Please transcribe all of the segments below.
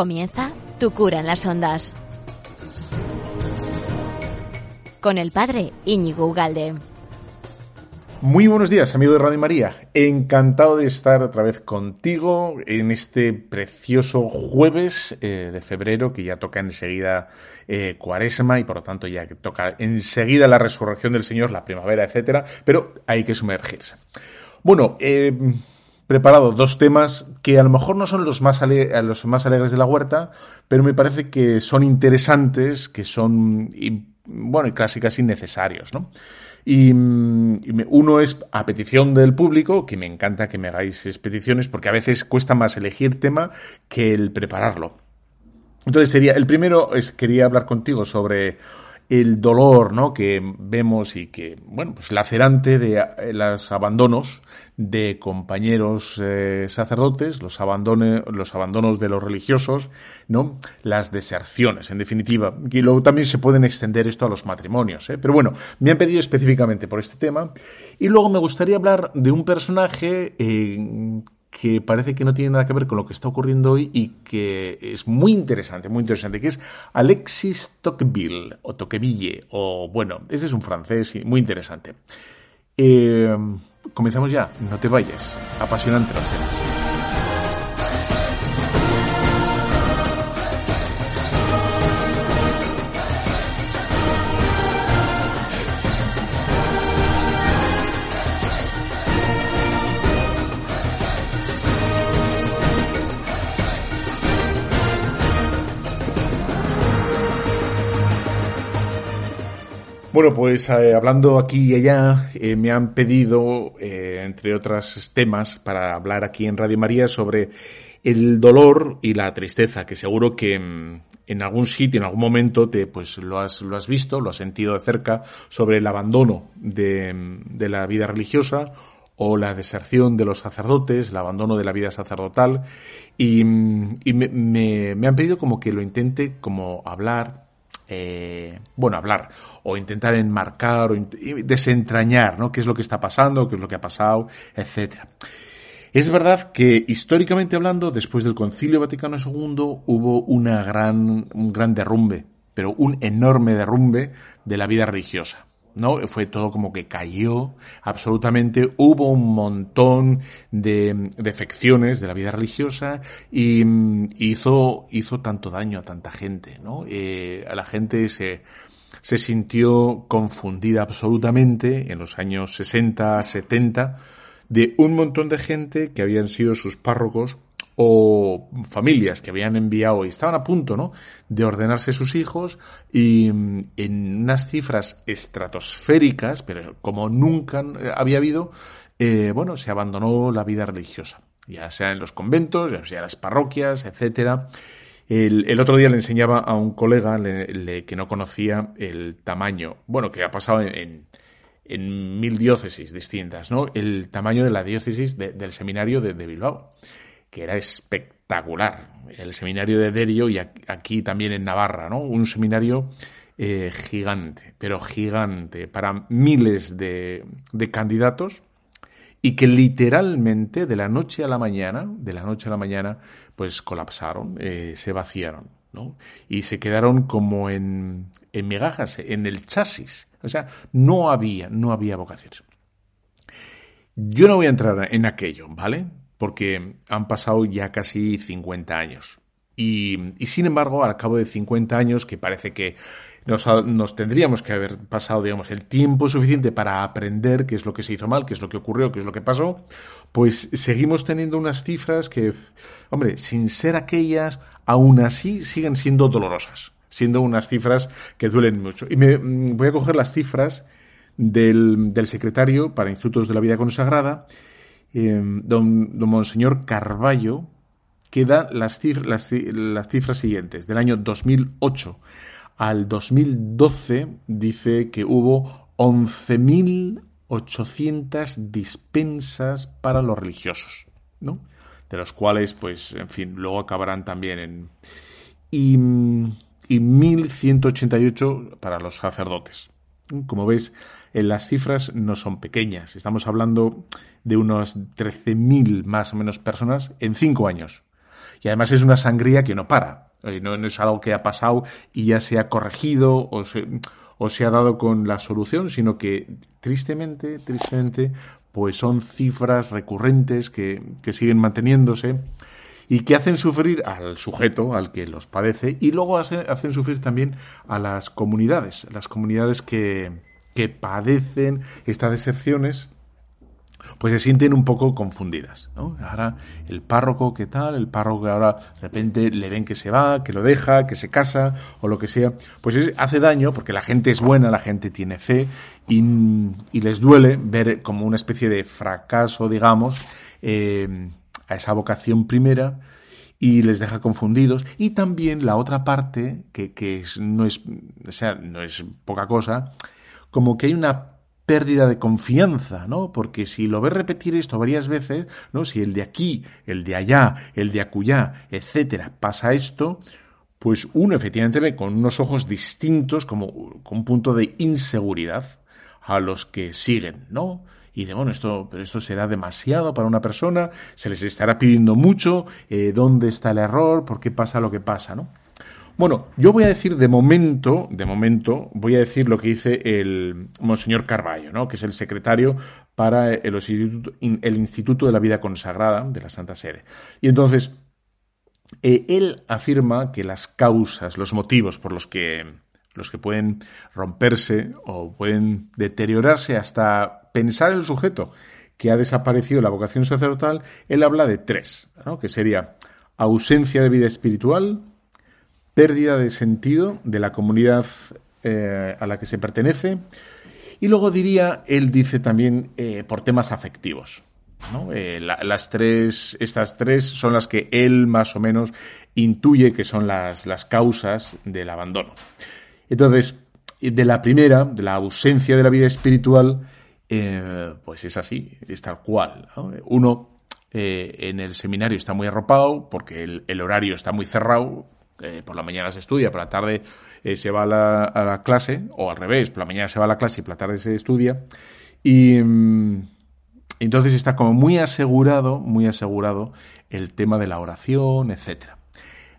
Comienza Tu cura en las ondas. Con el padre Íñigo Ugalde. Muy buenos días, amigo de Radio María. Encantado de estar otra vez contigo en este precioso jueves eh, de febrero que ya toca enseguida eh, Cuaresma y por lo tanto ya toca enseguida la resurrección del Señor, la primavera, etcétera. Pero hay que sumergirse. Bueno, eh, preparado dos temas que a lo mejor no son los más, los más alegres de la huerta, pero me parece que son interesantes, que son, y, bueno, y casi casi necesarios, ¿no? Y, uno es a petición del público, que me encanta que me hagáis peticiones, porque a veces cuesta más elegir tema que el prepararlo. Entonces sería, el primero es, quería hablar contigo sobre el dolor ¿no? que vemos y que, bueno, pues lacerante de eh, los abandonos de compañeros eh, sacerdotes, los, los abandonos de los religiosos, ¿no? Las deserciones, en definitiva. Y luego también se pueden extender esto a los matrimonios, ¿eh? Pero bueno, me han pedido específicamente por este tema. Y luego me gustaría hablar de un personaje eh, que parece que no tiene nada que ver con lo que está ocurriendo hoy y que es muy interesante, muy interesante, que es Alexis Tocqueville, o Tocqueville, o bueno, ese es un francés muy interesante. Eh, comenzamos ya, no te vayas, apasionante los Bueno, pues eh, hablando aquí y allá, eh, me han pedido, eh, entre otros temas, para hablar aquí en Radio María sobre el dolor y la tristeza, que seguro que mm, en algún sitio, en algún momento, te, pues lo has, lo has visto, lo has sentido de cerca, sobre el abandono de, mm, la vida religiosa o la deserción de los sacerdotes, el abandono de la vida sacerdotal, y, mm, y me, me, me han pedido como que lo intente como hablar, eh, bueno, hablar o intentar enmarcar o desentrañar, ¿no? ¿Qué es lo que está pasando? ¿Qué es lo que ha pasado? Etcétera. Es verdad que históricamente hablando, después del Concilio Vaticano II hubo una gran, un gran derrumbe, pero un enorme derrumbe de la vida religiosa. ¿No? Fue todo como que cayó absolutamente, hubo un montón de defecciones de la vida religiosa y mm, hizo, hizo tanto daño a tanta gente, ¿no? Eh, a la gente se, se sintió confundida absolutamente en los años 60, 70 de un montón de gente que habían sido sus párrocos o familias que habían enviado y estaban a punto, ¿no? De ordenarse sus hijos y mm, en unas cifras estratosféricas, pero como nunca había habido, eh, bueno, se abandonó la vida religiosa, ya sea en los conventos, ya sea en las parroquias, etcétera. El, otro día le enseñaba a un colega que no conocía el tamaño, bueno, que ha pasado en, en, mil diócesis distintas, ¿no? El tamaño de la diócesis del seminario de Bilbao que era espectacular. El seminario de Derio y aquí también en Navarra, ¿no? Un seminario eh, gigante, pero gigante, para miles de, de candidatos y que literalmente de la noche a la mañana, de la noche a la mañana, pues colapsaron, eh, se vaciaron, ¿no? Y se quedaron como en, en migajas, en el chasis. O sea, no había, no había vocación. Yo no voy a entrar en aquello, ¿vale? Porque han pasado ya casi 50 años. Y, sin embargo, al cabo de 50 años, que parece que nos, nos, tendríamos que haber pasado, digamos, el tiempo suficiente para aprender qué es lo que se hizo mal, qué es lo que ocurrió, qué es lo que pasó, pues seguimos teniendo unas cifras que, hombre, sin ser aquellas, aún así siguen siendo dolorosas, siendo unas cifras que duelen mucho. Y me mm, voy a coger las cifras del, del secretario para Institutos de la Vida Consagrada, eh, don, don Monseñor Carballo, que da las, cifras, las, cifras siguientes. Del año 2008 al 2012 dice que hubo 11.800 dispensas para los religiosos, ¿no? De los cuales, pues, en fin, luego acabarán también en... Y, y 1.188 para los sacerdotes. Como ves, en las cifras no son pequeñas. Estamos hablando de unos 13.000 más o menos personas en cinco años. Y además es una sangría que no para. Eh, no, es algo que ha pasado y ya se ha corregido o se, o se ha dado con la solución, sino que tristemente, tristemente, pues son cifras recurrentes que, que siguen manteniéndose y que hacen sufrir al sujeto, al que los padece, y luego hacen sufrir también a las comunidades, las comunidades que, que padecen estas deserciones pues se sienten un poco confundidas. ¿no? Ahora, el párroco, ¿qué tal? El párroco ahora de repente le ven que se va, que lo deja, que se casa o lo que sea. Pues hace daño porque la gente es buena, la gente tiene fe y, les duele ver como una especie de fracaso, digamos, eh, a esa vocación primera y les deja confundidos. Y también la otra parte, que, que no, es, o sea, no es poca cosa, como que hay una pérdida de confianza, ¿no? Porque si lo ves repetir esto varias veces, ¿no? Si el de aquí, el de allá, el de acullá, etcétera, pasa esto, pues uno efectivamente ve con unos ojos distintos, como con un punto de inseguridad a los que siguen, ¿no? Y de bueno, esto, pero esto será demasiado para una persona, se les estará pidiendo mucho, eh, ¿dónde está el error? ¿Por qué pasa lo que pasa, no? Bueno, yo voy a decir de momento, de momento, voy a decir lo que dice el Monseñor Carballo, ¿no? que es el secretario para el Instituto, de la Vida Consagrada de la Santa Sede. Y entonces, eh, él afirma que las causas, los motivos por los que, los que pueden romperse o pueden deteriorarse hasta pensar el sujeto que ha desaparecido la vocación sacerdotal, él habla de tres, ¿no? que sería ausencia de vida espiritual, pérdida de sentido de la comunidad eh, a la que se pertenece. Y luego diría, él dice también eh, por temas afectivos. Eh, las tres, estas tres son las que él más o menos intuye que son las, las causas del abandono. Entonces, de la primera, de la ausencia de la vida espiritual, pues es así, es tal cual. Uno en el seminario está muy arropado porque el horario está muy cerrado, eh, por la mañana se estudia, por la tarde eh, se va a la, clase, o al revés, por la mañana se va a la clase y por la tarde se estudia. Y mm, entonces está como muy asegurado, muy asegurado el tema de la oración, etcétera.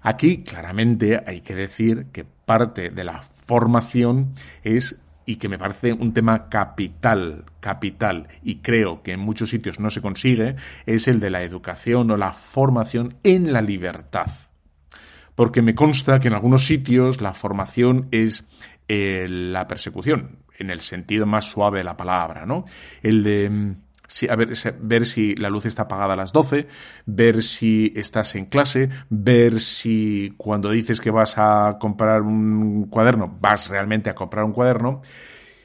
Aquí claramente hay que decir que parte de la formación es y que me parece un tema capital, capital, y creo que en muchos sitios no se consigue, es el de la educación o la formación en la libertad porque me consta que en algunos sitios la formación es eh, la persecución, en el sentido más suave de la palabra, ¿no? El de mm, ver, si la luz está apagada a las 12, ver si estás en clase, ver si cuando dices que vas a comprar un cuaderno, vas realmente a comprar un cuaderno,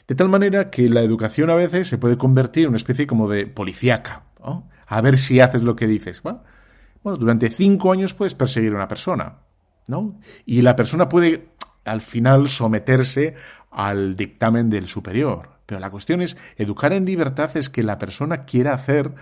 de tal manera que la educación a veces se puede convertir en una especie como de policíaca, ¿no? a ver si haces lo que dices. Bueno, durante cinco años puedes perseguir a una persona, ¿no? Y la persona puede al final someterse al dictamen del superior. Pero la cuestión es, educar en libertad es que la persona quiera hacer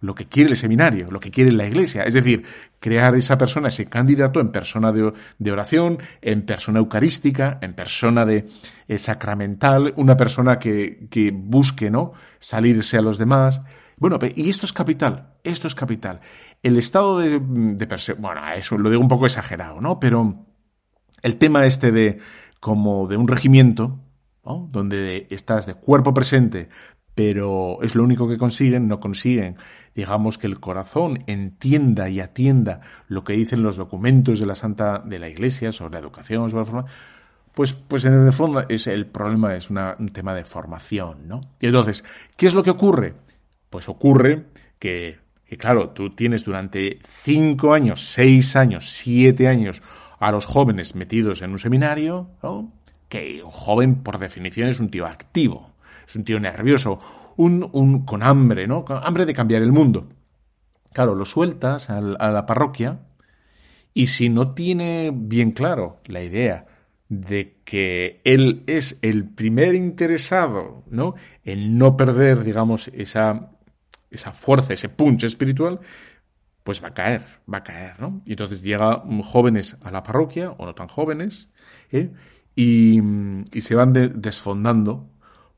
lo que quiere el seminario, lo que quiere la iglesia. Es decir, crear esa persona, ese candidato en persona de, oración, en persona eucarística, en persona de eh, sacramental, una persona que, que busque, ¿no? Salirse a los demás. Bueno, y esto es capital, esto es capital. El estado de, de bueno, eso lo digo un poco exagerado, ¿no? Pero el tema este de como de un regimiento, ¿no? Donde estás de cuerpo presente, pero es lo único que consiguen, no consiguen, digamos, que el corazón entienda y atienda lo que dicen los documentos de la Santa, de la Iglesia sobre la educación, sobre la forma, pues, pues en el fondo es, el problema es un tema de formación, ¿no? Y entonces, ¿qué es lo que ocurre? Pues ocurre que, claro, tú tienes durante cinco años, seis años, siete años a los jóvenes metidos en un seminario. Que un joven, por definición, es un tío activo, es un tío nervioso, un, un con hambre, ¿no? Con hambre de cambiar el mundo. Claro, lo sueltas a la parroquia y si no tiene bien claro la idea de que él es el primer interesado, ¿no? En no perder, digamos, esa, esa fuerza, ese punch espiritual, pues va a caer, va a caer, ¿no? Y entonces llegan jóvenes a la parroquia, o no tan jóvenes, ¿eh? y, se van desfondando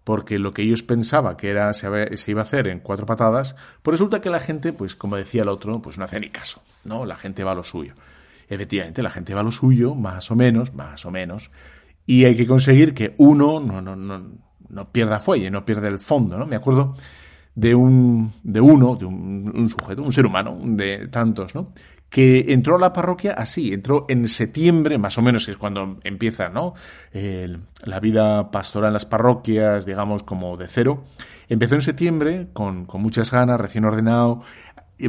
porque lo que ellos pensaban que era se, iba a hacer en cuatro patadas, pues resulta que la gente, pues como decía el otro, pues no hace ni caso, ¿no? La gente va a lo suyo. Efectivamente, la gente va a lo suyo, más o menos, más o menos, y hay que conseguir que uno no, no, no, no pierda fuelle, no pierda el fondo, ¿no? Me acuerdo de un, de uno, de un, un sujeto, un ser humano, de tantos, ¿no? que entró a la parroquia así, entró en septiembre, más o menos, que es cuando empieza ¿no? la vida pastoral en las parroquias, digamos, como de cero. Empezó en septiembre con, con muchas ganas, recién ordenado,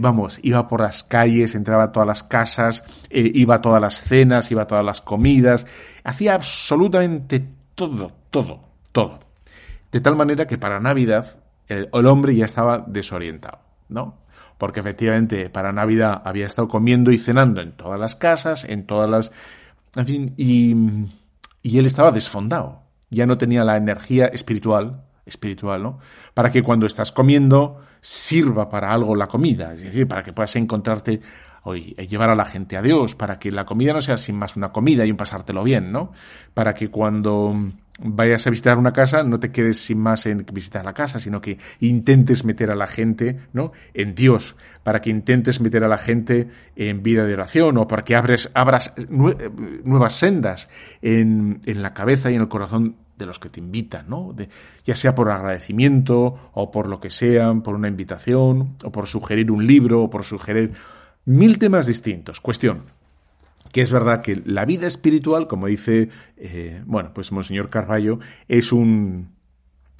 vamos, iba por las calles, entraba a todas las casas, eh, iba a todas las cenas, iba a todas las comidas, hacía absolutamente todo, todo, todo. De tal manera que para Navidad el, hombre ya estaba desorientado, ¿no? porque efectivamente para Navidad había estado comiendo y cenando en todas las casas, en todas las... En fin, y, y él estaba desfondado, ya no tenía la energía espiritual, espiritual, ¿no? Para que cuando estás comiendo sirva para algo la comida, es decir, para que puedas encontrarte hoy, llevar a la gente a Dios, para que la comida no sea sin más una comida y un pasártelo bien, ¿no? Para que cuando vayas a visitar una casa, no te quedes sin más en visitar la casa, sino que intentes meter a la gente, ¿no? En Dios, para que intentes meter a la gente en vida de oración o para que abres, abras nuevas sendas en, en la cabeza y en el corazón de los que te invitan, ¿no? De, ya sea por agradecimiento o por lo que sea, por una invitación o por sugerir un libro o por sugerir mil temas distintos. Cuestión, que es verdad que la vida espiritual, como dice, eh, bueno, pues Monseñor Carballo, es un,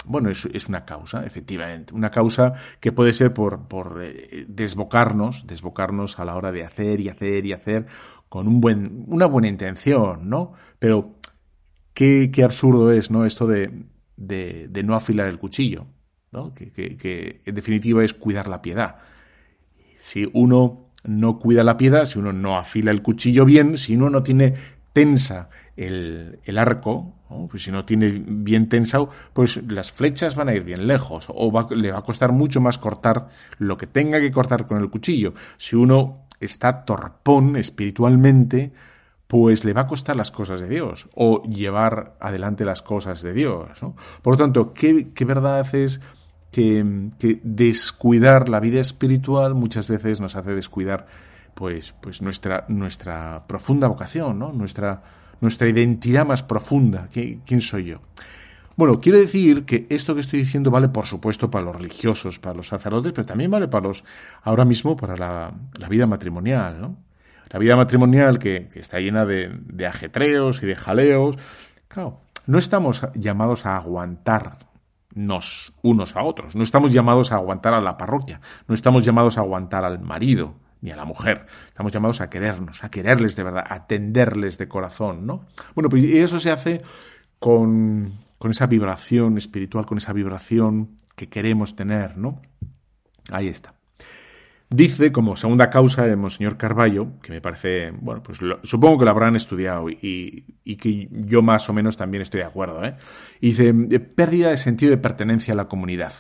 bueno, es, es, una causa, efectivamente, una causa que puede ser por, por eh, desbocarnos, desbocarnos a la hora de hacer y hacer y hacer con un buen, una buena intención, ¿no? Pero qué, qué absurdo es, ¿no? Esto de, de, no afilar el cuchillo, ¿no? Que en definitiva es cuidar la piedad. Si uno no cuida la piedad, si uno no afila el cuchillo bien, si uno no tiene tensa el, el arco, pues si no tiene bien tensado, pues las flechas van a ir bien lejos o le va a costar mucho más cortar lo que tenga que cortar con el cuchillo. Si uno está torpón espiritualmente, pues le va a costar las cosas de Dios o llevar adelante las cosas de Dios. Por lo tanto, ¿qué, qué verdad es que, descuidar la vida espiritual muchas veces nos hace descuidar pues, pues nuestra, nuestra profunda vocación, ¿no? nuestra, nuestra identidad más profunda. ¿Quién soy yo? Bueno, quiero decir que esto que estoy diciendo vale, por supuesto, para los religiosos, para los sacerdotes, pero también vale para los, ahora mismo, para la, la vida matrimonial, ¿no? La vida matrimonial que, que está llena de, de, ajetreos y de jaleos. Claro, no estamos llamados a aguantar nos unos a otros. No estamos llamados a aguantar a la parroquia, no estamos llamados a aguantar al marido ni a la mujer. Estamos llamados a querernos, a quererles de verdad, a atenderles de corazón, ¿no? Bueno, pues eso se hace con, con esa vibración espiritual, con esa vibración que queremos tener, ¿no? Ahí está. Dice, como segunda causa de Monseñor Carballo, que me parece, bueno, pues lo, supongo que lo habrán estudiado y, y, que yo más o menos también estoy de acuerdo, ¿eh? dice, pérdida de sentido de pertenencia a la comunidad.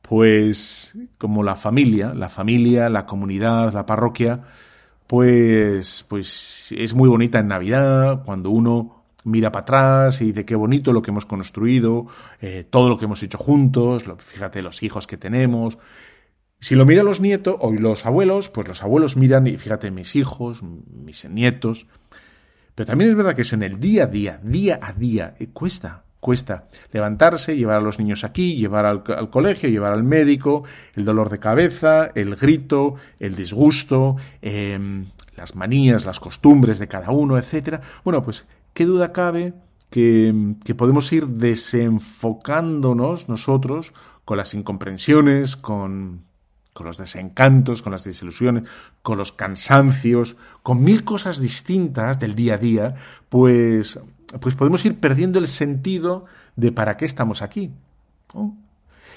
Pues como la familia, la familia, la comunidad, la parroquia, pues, pues es muy bonita en Navidad, cuando uno mira para atrás y dice qué bonito lo que hemos construido, eh, todo lo que hemos hecho juntos, fíjate los hijos que tenemos, si lo miran los nietos o los abuelos, pues los abuelos miran y fíjate mis hijos, mis nietos. Pero también es verdad que eso en el día a día, día a día, eh, cuesta, cuesta levantarse, llevar a los niños aquí, llevar al, colegio, llevar al médico, el dolor de cabeza, el grito, el disgusto, eh, las manías, las costumbres de cada uno, etcétera. Bueno, pues qué duda cabe que, que podemos ir desenfocándonos nosotros con las incomprensiones, con, con los desencantos, con las desilusiones, con los cansancios, con mil cosas distintas del día a día, pues, pues podemos ir perdiendo el sentido de para qué estamos aquí.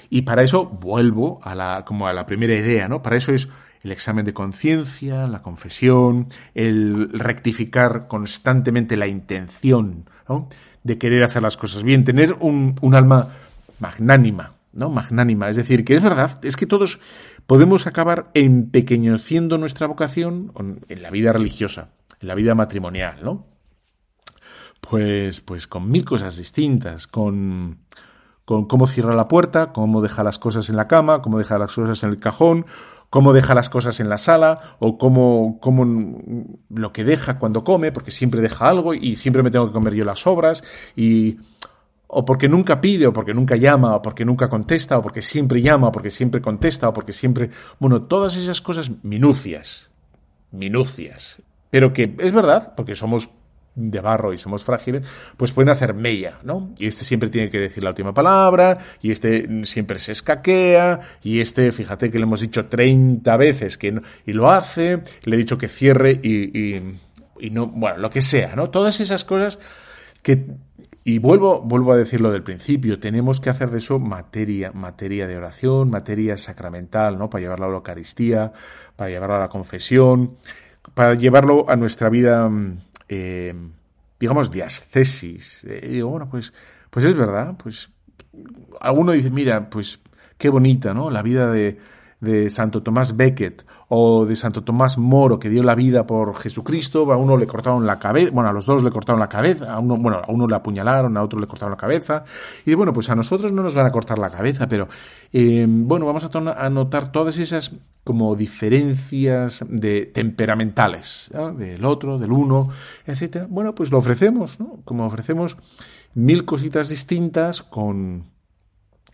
Y para eso vuelvo a la, como a la primera idea, ¿no? Para eso es el examen de conciencia, la confesión, el rectificar constantemente la intención de querer hacer las cosas bien, tener un, un alma magnánima, ¿no? Magnánima. Es decir, que es verdad, es que todos podemos acabar empequeñeciendo nuestra vocación en la vida religiosa, en la vida matrimonial, ¿no? Pues, pues con mil cosas distintas, con, con cómo cierra la puerta, cómo deja las cosas en la cama, cómo deja las cosas en el cajón, cómo deja las cosas en la sala o cómo, cómo lo que deja cuando come, porque siempre deja algo y siempre me tengo que comer yo las obras y o porque nunca pide, o porque nunca llama, o porque nunca contesta, o porque siempre llama, o porque siempre contesta, o porque siempre... Bueno, todas esas cosas minucias, minucias, pero que es verdad, porque somos de barro y somos frágiles, pues pueden hacer mella, ¿no? Y este siempre tiene que decir la última palabra, y este siempre se escaquea, y este, fíjate que le hemos dicho 30 veces que no, y lo hace, le he dicho que cierre y, y, y no, bueno, lo que sea, ¿no? Todas esas cosas que y vuelvo, vuelvo a decirlo del principio, tenemos que hacer de eso materia, materia de oración, materia sacramental, ¿no? Para llevarlo a la Eucaristía, para llevarlo a la confesión, para llevarlo a nuestra vida, eh, digamos, de ascesis. Eh, digo, bueno, pues, pues es verdad, pues alguno dice, mira, pues qué bonita, ¿no? La vida de, de Santo Tomás Becket o de Santo Tomás Moro que dio la vida por Jesucristo, a uno le cortaron la cabeza, bueno, a los dos le cortaron la cabeza, a uno, bueno, a uno le apuñalaron, a otro le cortaron la cabeza, y bueno, pues a nosotros no nos van a cortar la cabeza, pero eh, bueno, vamos a, notar todas esas como diferencias de temperamentales, del otro, del uno, etcétera. Bueno, pues lo ofrecemos, ¿no? Como ofrecemos mil cositas distintas con,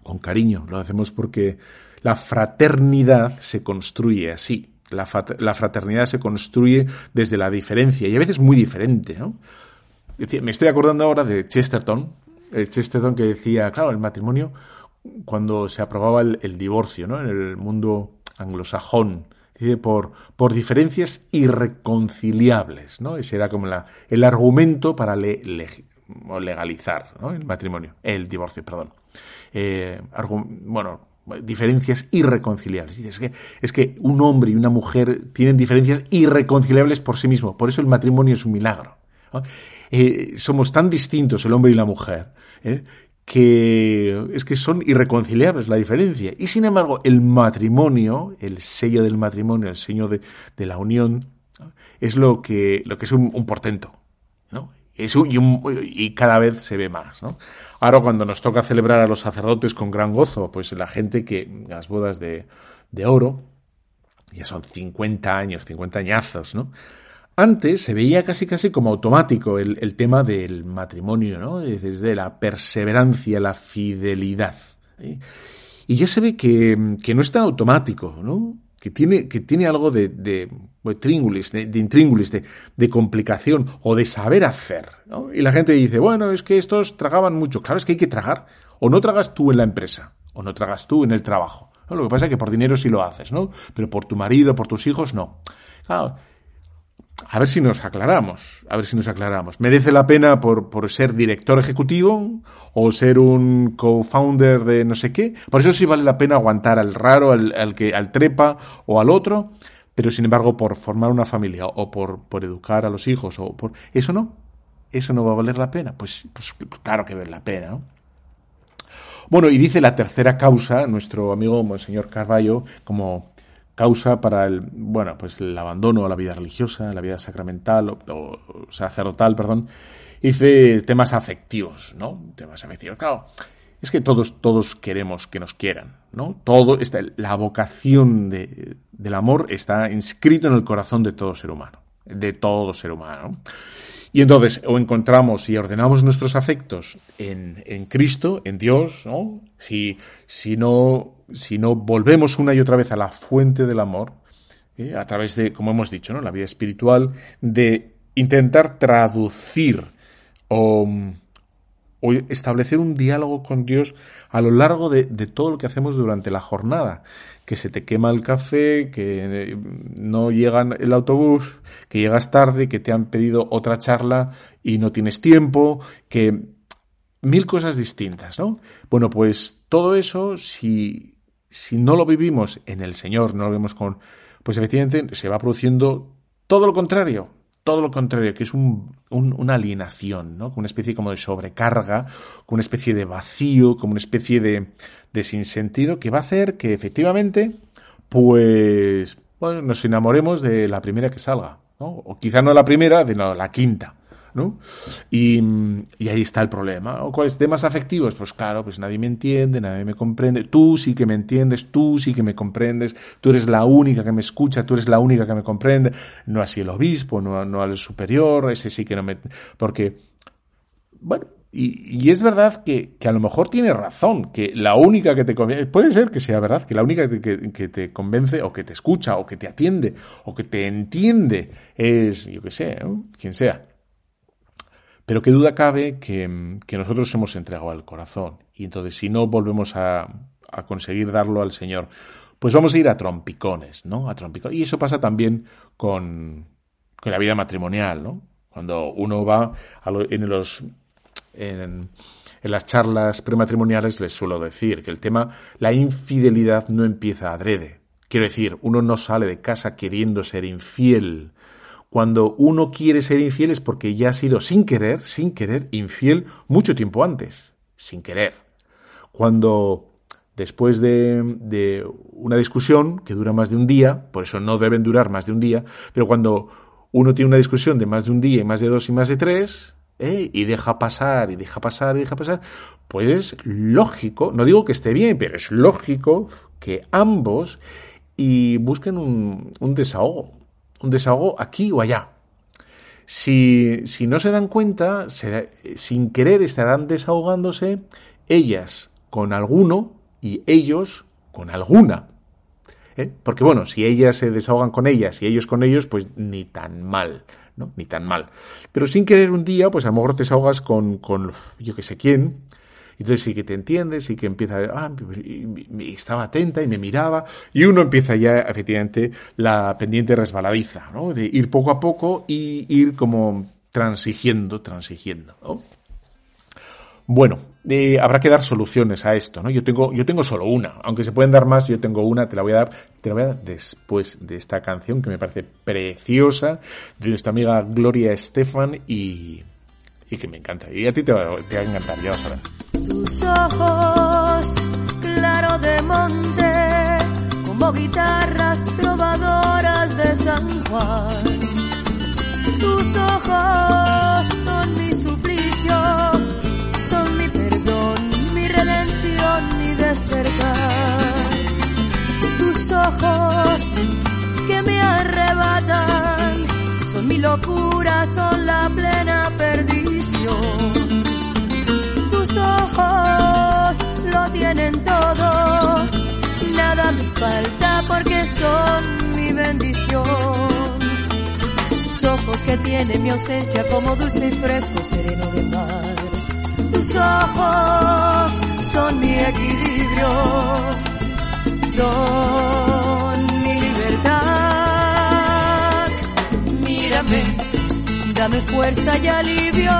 con cariño, lo hacemos porque la fraternidad se construye así. La, fraternidad se construye desde la diferencia y a veces muy diferente. ¿no? Me estoy acordando ahora de Chesterton, el Chesterton que decía, claro, el matrimonio, cuando se aprobaba el, divorcio ¿no? en el mundo anglosajón, por, por diferencias irreconciliables. ¿no? Ese era como la, el argumento para legalizar el matrimonio, el divorcio, perdón. Eh, bueno, diferencias irreconciliables. Es que, es que un hombre y una mujer tienen diferencias irreconciliables por sí mismo. Por eso el matrimonio es un milagro. Eh, somos tan distintos el hombre y la mujer ¿eh? que es que son irreconciliables la diferencia. Y sin embargo, el matrimonio, el sello del matrimonio, el sello de, la unión, es lo que, lo que es un, portento. ¿No? y, cada vez se ve más. ¿no? Ahora cuando nos toca celebrar a los sacerdotes con gran gozo, pues la gente que las bodas de, de oro, ya son 50 años, 50 añazos, ¿no? Antes se veía casi casi como automático el, el tema del matrimonio, ¿no? Desde la perseverancia, la fidelidad. Y ya se ve que, que no es tan automático, ¿no? Que tiene, que tiene algo de, de, de, de, de, complicación o de saber hacer. Y la gente dice, bueno, es que estos tragaban mucho. Claro, es que hay que tragar. O no tragas tú en la empresa, o no tragas tú en el trabajo. Lo que pasa es que por dinero sí lo haces, ¿no? Pero por tu marido, por tus hijos, no. Claro, a ver si nos aclaramos, a ver si nos aclaramos. ¿Merece la pena por, por ser director ejecutivo o ser un co-founder de no sé qué? Por eso sí vale la pena aguantar al raro, al, que, al trepa o al otro, pero sin embargo por formar una familia o por, por educar a los hijos o por... Eso no, eso no va a valer la pena. Pues, pues claro que vale la pena, ¿no? Bueno, y dice la tercera causa, nuestro amigo Monseñor Carballo, como causa para el, bueno, pues el abandono a la vida religiosa, la vida sacramental o, sacerdotal, perdón, dice temas afectivos, ¿no? Temas afectivos. Claro, es que todos, todos queremos que nos quieran, ¿no? Todo, esta, la vocación de, del amor está inscrito en el corazón de todo ser humano, de todo ser humano. Y entonces, o encontramos y ordenamos nuestros afectos en, en Cristo, en Dios, ¿no? Si, si no si no volvemos una y otra vez a la fuente del amor, ¿eh? a través de, como hemos dicho, ¿no? la vida espiritual, de intentar traducir o, establecer un diálogo con Dios a lo largo de, de, todo lo que hacemos durante la jornada. Que se te quema el café, que eh, no llega el autobús, que llegas tarde, que te han pedido otra charla y no tienes tiempo, que mil cosas distintas, ¿no? Bueno, pues todo eso, si, si no lo vivimos en el Señor, no lo vivimos con, pues efectivamente se va produciendo todo lo contrario, todo lo contrario, que es un, un, una alienación, ¿no? Una especie como de sobrecarga, como una especie de vacío, como una especie de, de sinsentido que va a hacer que efectivamente, pues, bueno, nos enamoremos de la primera que salga, ¿no? O quizá no la primera, de la quinta. ¿No? Y, ahí está el problema. ¿O ¿Cuáles temas afectivos? Pues claro, pues nadie me entiende, nadie me comprende. Tú sí que me entiendes, tú sí que me comprendes, tú eres la única que me escucha, tú eres la única que me comprende. No así el obispo, no, no al superior, ese sí que no me... Porque, bueno, y, es verdad que, a lo mejor tiene razón, que la única que te convence, puede ser que sea verdad, que la única que, te convence o que te escucha o que te atiende o que te entiende es, yo qué sé, quien sea. Pero qué duda cabe que, nosotros hemos entregado al corazón. Y entonces, si no volvemos a, conseguir darlo al Señor, pues vamos a ir a trompicones, ¿no? A trompicones. Y eso pasa también con, la vida matrimonial, ¿no? Cuando uno va a lo, en los. En, en las charlas prematrimoniales les suelo decir que el tema, la infidelidad no empieza adrede. Quiero decir, uno no sale de casa queriendo ser infiel cuando uno quiere ser infiel es porque ya ha sido sin querer, sin querer, infiel mucho tiempo antes, sin querer. Cuando después de, una discusión que dura más de un día, por eso no deben durar más de un día, pero cuando uno tiene una discusión de más de un día y más de dos y más de tres, ¿eh? y deja pasar y deja pasar y deja pasar, pues es lógico, no digo que esté bien, pero es lógico que ambos y busquen un desahogo, un desahogo aquí o allá. Si, si no se dan cuenta, sin querer estarán desahogándose ellas con alguno y ellos con alguna. ¿Eh? Porque bueno, si ellas se desahogan con ellas y ellos con ellos, pues ni tan mal, ¿no? Ni tan mal. Pero sin querer un día, pues a lo mejor te desahogas con, con yo que sé quién, entonces sí que te entiendes y que empieza, ah, y estaba atenta y me miraba, y uno empieza ya efectivamente la pendiente resbaladiza, ¿no? De ir poco a poco y ir como transigiendo, transigiendo, ¿no? Bueno, eh, habrá que dar soluciones a esto, ¿no? Yo tengo, yo tengo solo una, aunque se pueden dar más, yo tengo una, te la voy a dar, te la voy a dar después de esta canción que me parece preciosa, de nuestra amiga Gloria Estefan y, y que me encanta. Y a ti te va, te va a encantar, ya vas a ver. Tus ojos, claro de monte, como guitarras trovadoras de San Juan. Tus ojos son mi suplicio, son mi perdón, mi redención, mi despertar. Tus ojos que me arrebatan, son mi locura, son la plena perdición ojos lo tienen todo, nada me falta porque son mi bendición. Tus ojos que tienen mi ausencia como dulce y fresco sereno del mar. Tus ojos son mi equilibrio, son mi libertad. Mírame, dame fuerza y alivio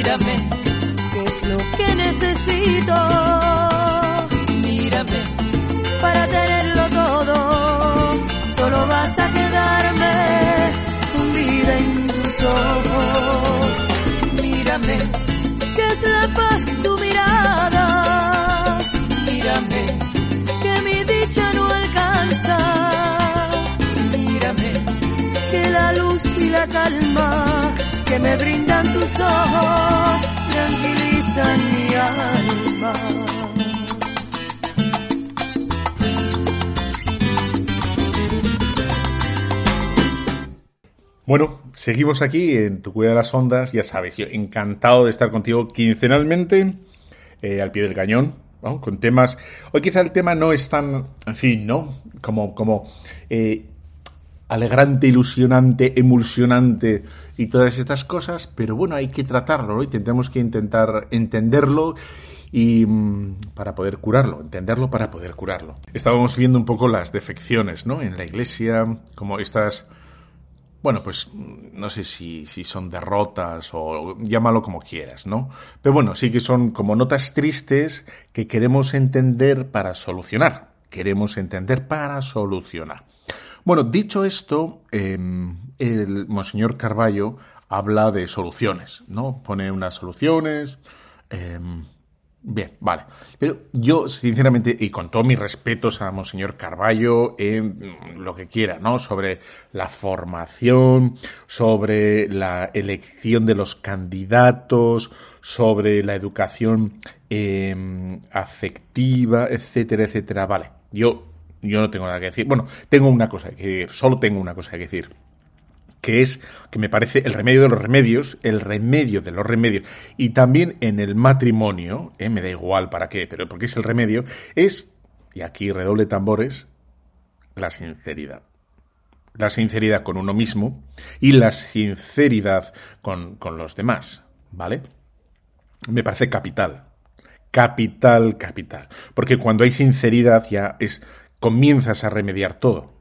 mírame, necesito. Mírame, para tenerlo todo, solo basta quedarme hundida en tus ojos. Mírame, que es la paz tu mirada. Mírame, que mi dicha no alcanza. Mírame, que la luz y la calma que me brindan tus ojos Bueno, seguimos aquí en Tu Cuida de las Ondas, ya sabes, yo encantado de estar contigo quincenalmente, eh, al pie del cañón, con temas... Hoy quizá el tema no es tan, en fin, ¿no? Como, como eh, alegrante, ilusionante, emulsionante y todas estas cosas, pero bueno, hay que tratarlo, ¿no? Y tenemos que intentar entenderlo y mm, para poder curarlo, entenderlo para poder curarlo. Estábamos viendo un poco las defecciones, ¿no? En la iglesia, como estas, bueno, pues no sé si, si son derrotas o llámalo como quieras, ¿no? Pero bueno, sí que son como notas tristes que queremos entender para solucionar. Queremos entender para solucionar. Bueno, dicho esto, em, el Monseñor Carballo habla de soluciones, ¿no? Pone unas soluciones. Em, bien, vale. Pero yo, sinceramente, y con todos mis respetos a Monseñor Carballo, em, lo que quiera, ¿no? Sobre la formación, sobre la elección de los candidatos, sobre la educación afectiva, etcétera, etcétera. Vale, yo yo no tengo nada que decir. Bueno, tengo una cosa que decir, solo tengo una cosa que decir que es que me parece el remedio de los remedios, el remedio de los remedios, y también en el matrimonio, eh, me da igual para qué, pero porque es el remedio, es, y aquí redoble tambores, la sinceridad. La sinceridad con uno mismo y la sinceridad con, con los demás, ¿vale? Me parece capital. Capital, capital. Porque cuando hay sinceridad ya es comienzas a remediar todo.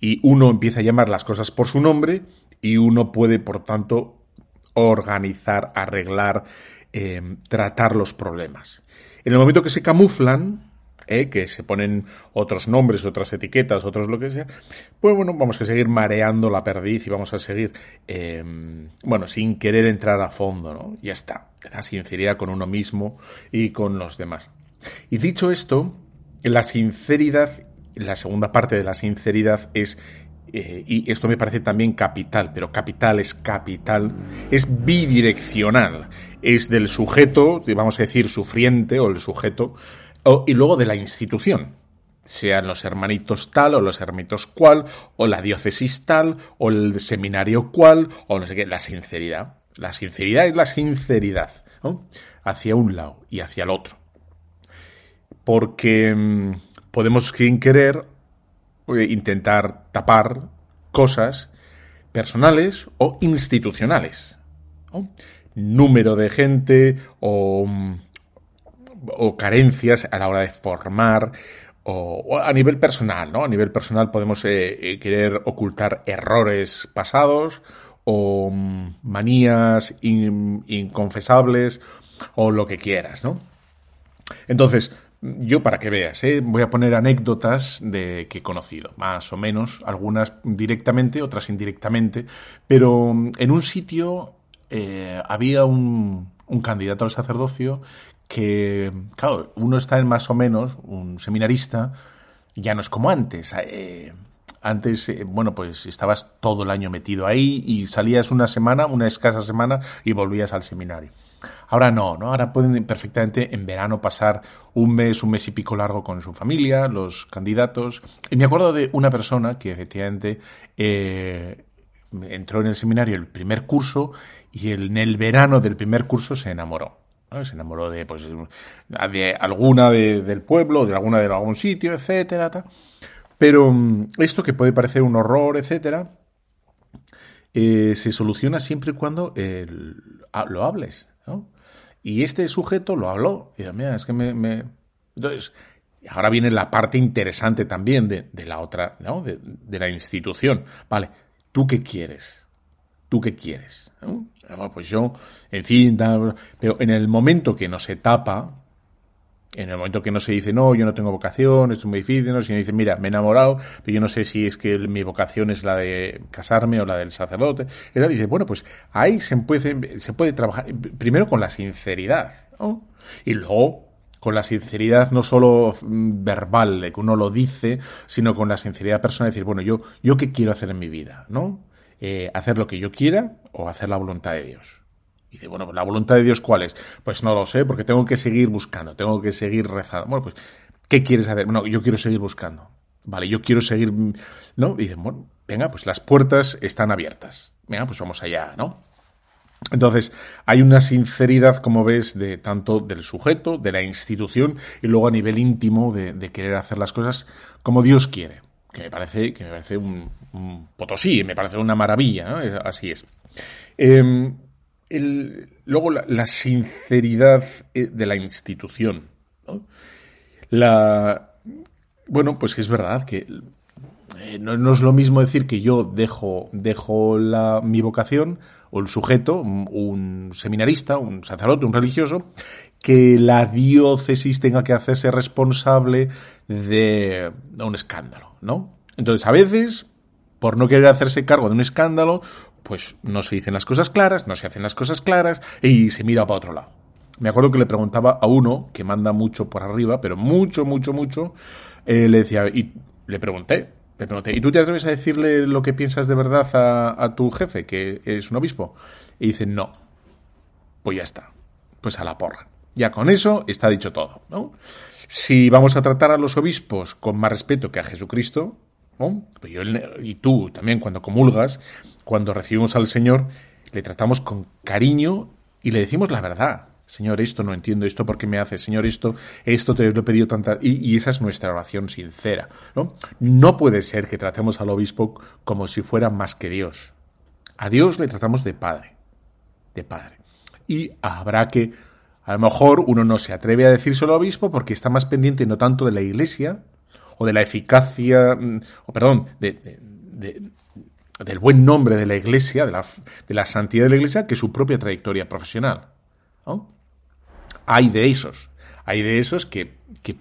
Y uno empieza a llamar las cosas por su nombre y uno puede, por tanto, organizar, arreglar, eh, tratar los problemas. En el momento que se camuflan, eh, que se ponen otros nombres, otras etiquetas, otros lo que sea, pues bueno, vamos a seguir mareando la perdiz y vamos a seguir, eh, bueno, sin querer entrar a fondo, ¿no? Ya está, la sinceridad con uno mismo y con los demás. Y dicho esto, la sinceridad, la segunda parte de la sinceridad es, eh, y esto me parece también capital, pero capital es capital, es bidireccional, es del sujeto, vamos a decir sufriente o el sujeto, y luego de la institución, sean los hermanitos tal o los hermanitos cual, o la diócesis tal, o el seminario cual, o no sé qué, la sinceridad. La sinceridad es la sinceridad, hacia un lado y hacia el otro. Porque mm, podemos, sin querer, eh, intentar tapar cosas personales o institucionales. Número de gente o, carencias a la hora de formar o, a nivel personal, ¿no? A nivel personal podemos eh, eh, querer ocultar errores pasados o mm, manías inconfesables o lo que quieras, ¿no? Entonces, yo, para que veas, ¿eh? voy a poner anécdotas de que he conocido, más o menos, algunas directamente, otras indirectamente, pero mm, en un sitio eh, había un, un candidato al sacerdocio que, claro, uno está en más o menos, un seminarista, ya no es como antes. Eh, antes, eh, bueno, pues estabas todo el año metido ahí y salías una semana, una escasa semana y volvías al seminario. Ahora no, ¿no? Ahora pueden perfectamente en verano pasar un mes, un mes y pico largo con su familia, los candidatos. Y me acuerdo de una persona que efectivamente eh, entró en el seminario el primer curso y en el verano del primer curso se enamoró. Se enamoró de, pues, de alguna del pueblo, de alguna de algún sitio, etcétera. Pero mm, esto que puede parecer un horror, etcétera, eh, se soluciona siempre y cuando lo hables. Y este sujeto lo habló. Y mira, es que me, Entonces, ahora viene la parte interesante también de, la otra, ¿no? De, la institución. Vale, ¿tú qué quieres? ¿Tú qué quieres? Pues yo, en fin, pero en el momento que no se tapa, en el momento que no se dice, no, yo no tengo vocación, esto es muy difícil, ¿no? sino dice, mira, me he enamorado, pero yo no sé si es que mi vocación es la de casarme o la del sacerdote. Y dice, bueno, pues ahí se puede, trabajar, primero con la sinceridad, ¿no? Y luego con la sinceridad no solo mm, verbal, de que uno lo dice, sino con la sinceridad personal, decir, bueno, yo, yo qué quiero hacer en mi vida, ¿no? Eh, hacer lo que yo quiera o hacer la voluntad de Dios. Y dice, bueno, ¿la voluntad de Dios cuál es? Pues no lo sé, porque tengo que seguir buscando, tengo que seguir rezando. Bueno, pues, ¿qué quieres hacer? Bueno, yo quiero seguir buscando. Vale, yo quiero seguir, ¿no? Y bueno, venga, pues las puertas están abiertas. Venga, pues vamos allá, ¿no? Entonces, hay una sinceridad, como ves, de tanto del sujeto, de la institución, y luego a nivel íntimo de, querer hacer las cosas como Dios quiere. que me parece, que me parece un, potosí, me parece una maravilla, así es. Em, luego la, sinceridad eh, de la institución. La, bueno, pues que es verdad que eh, no, es lo mismo decir que yo dejo, dejo la, mi vocación o el sujeto, un seminarista, un sacerdote, un religioso, que la diócesis tenga que hacerse responsable de, un escándalo, ¿no? Entonces, a veces, por no querer hacerse cargo de un escándalo, pues no se dicen las cosas claras, no se hacen las cosas claras y se mira para otro lado. Me acuerdo que le preguntaba a uno que manda mucho por arriba, pero mucho, mucho, mucho, eh, le decía, y le pregunté, le pregunté, ¿y tú te atreves a decirle lo que piensas de verdad a, tu jefe, que es un obispo? Y dice, no. Pues ya está. Pues a la porra. Ya con eso está dicho todo, ¿no? Si vamos a tratar a los obispos con más respeto que a Jesucristo. Pues y tú también cuando comulgas, cuando recibimos al Señor, le tratamos con cariño y le decimos la verdad. Señor, esto no entiendo, esto por qué me hace, Señor, esto, esto te lo he pedido tanta. Y, y, esa es nuestra oración sincera. ¿no? no puede ser que tratemos al obispo como si fuera más que Dios. A Dios le tratamos de Padre. De Padre. Y habrá que a lo mejor uno no se atreve a decírselo al obispo porque está más pendiente no tanto de la iglesia o de la eficacia, mm, o perdón, de, del buen nombre de la iglesia, de la, de la, santidad de la iglesia, que su propia trayectoria profesional. Hay de esos, hay de esos que, que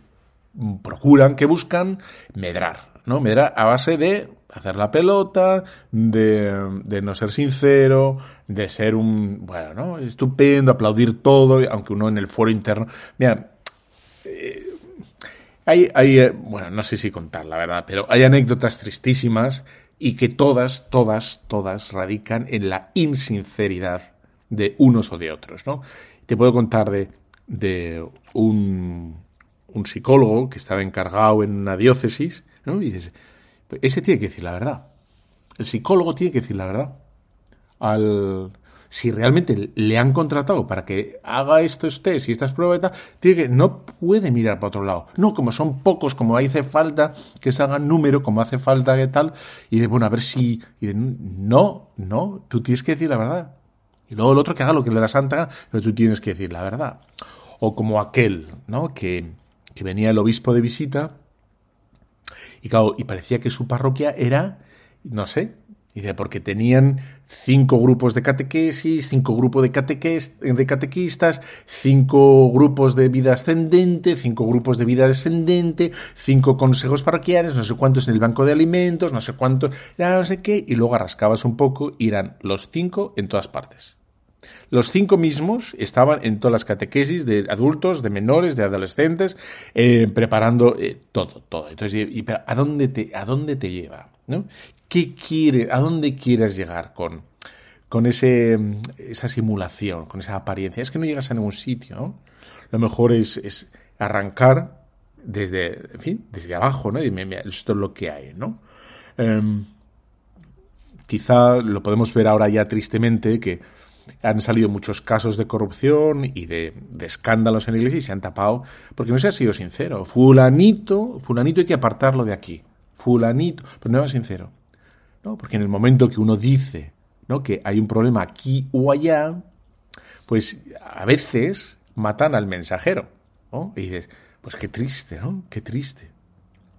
procuran, que buscan medrar, ¿no? Medrar a base de hacer la pelota, de, de, no ser sincero, de ser un, bueno, ¿no? Estupendo, aplaudir todo, aunque uno en el foro interno... Mira, eh, hay, hay, eh, bueno, no sé si contar la verdad, pero hay anécdotas tristísimas y que todas, todas, todas radican en la insinceridad de unos o de otros, ¿no? Te puedo contar de, de un, un psicólogo que estaba encargado en una diócesis, ¿no? Y dices, ese tiene que decir la verdad. El psicólogo tiene que decir la verdad. Al, si realmente le han contratado para que haga estos test y estas pruebas, tiene que, no puede mirar para otro lado. No, como son pocos, como hace falta que se hagan número, como hace falta que tal, y de, bueno, a ver si, y no, no, tú tienes que decir la verdad. Y luego el otro que haga lo que le da santa, pero tú tienes que decir la verdad. O como aquel, ¿no? Que, que venía el obispo de visita y claro, y parecía que su parroquia era, no sé, dice, porque tenían cinco grupos de catequesis, cinco grupos de, catequistas, cinco grupos de vida ascendente, cinco grupos de vida descendente, cinco consejos parroquiales, no sé cuántos en el banco de alimentos, no sé cuántos, ya no sé qué, y luego arrascabas un poco y eran los cinco en todas partes. Los cinco mismos estaban en todas las catequesis de adultos, de menores, de adolescentes, eh, preparando eh, todo, todo. Entonces, y, ¿a dónde te, a dónde te lleva? ¿no? ¿Qué quiere, a dónde quieres llegar con, con ese, esa simulación, con esa apariencia? Es que no llegas a ningún sitio. Lo mejor es, es arrancar desde, en fin, desde abajo, ¿no? Y esto es lo que hay, ¿no? Em, quizá lo podemos ver ahora ya tristemente que han salido muchos casos de corrupción y de, escándalos en la iglesia y se han tapado porque no se ha sido sincero. Fulanito, fulanito hay que apartarlo de aquí. Fulanito, pero no era sincero. Porque en el momento que uno dice ¿no? que hay un problema aquí o allá, pues a veces matan al mensajero. Y dices, pues qué triste, ¿no? Qué triste.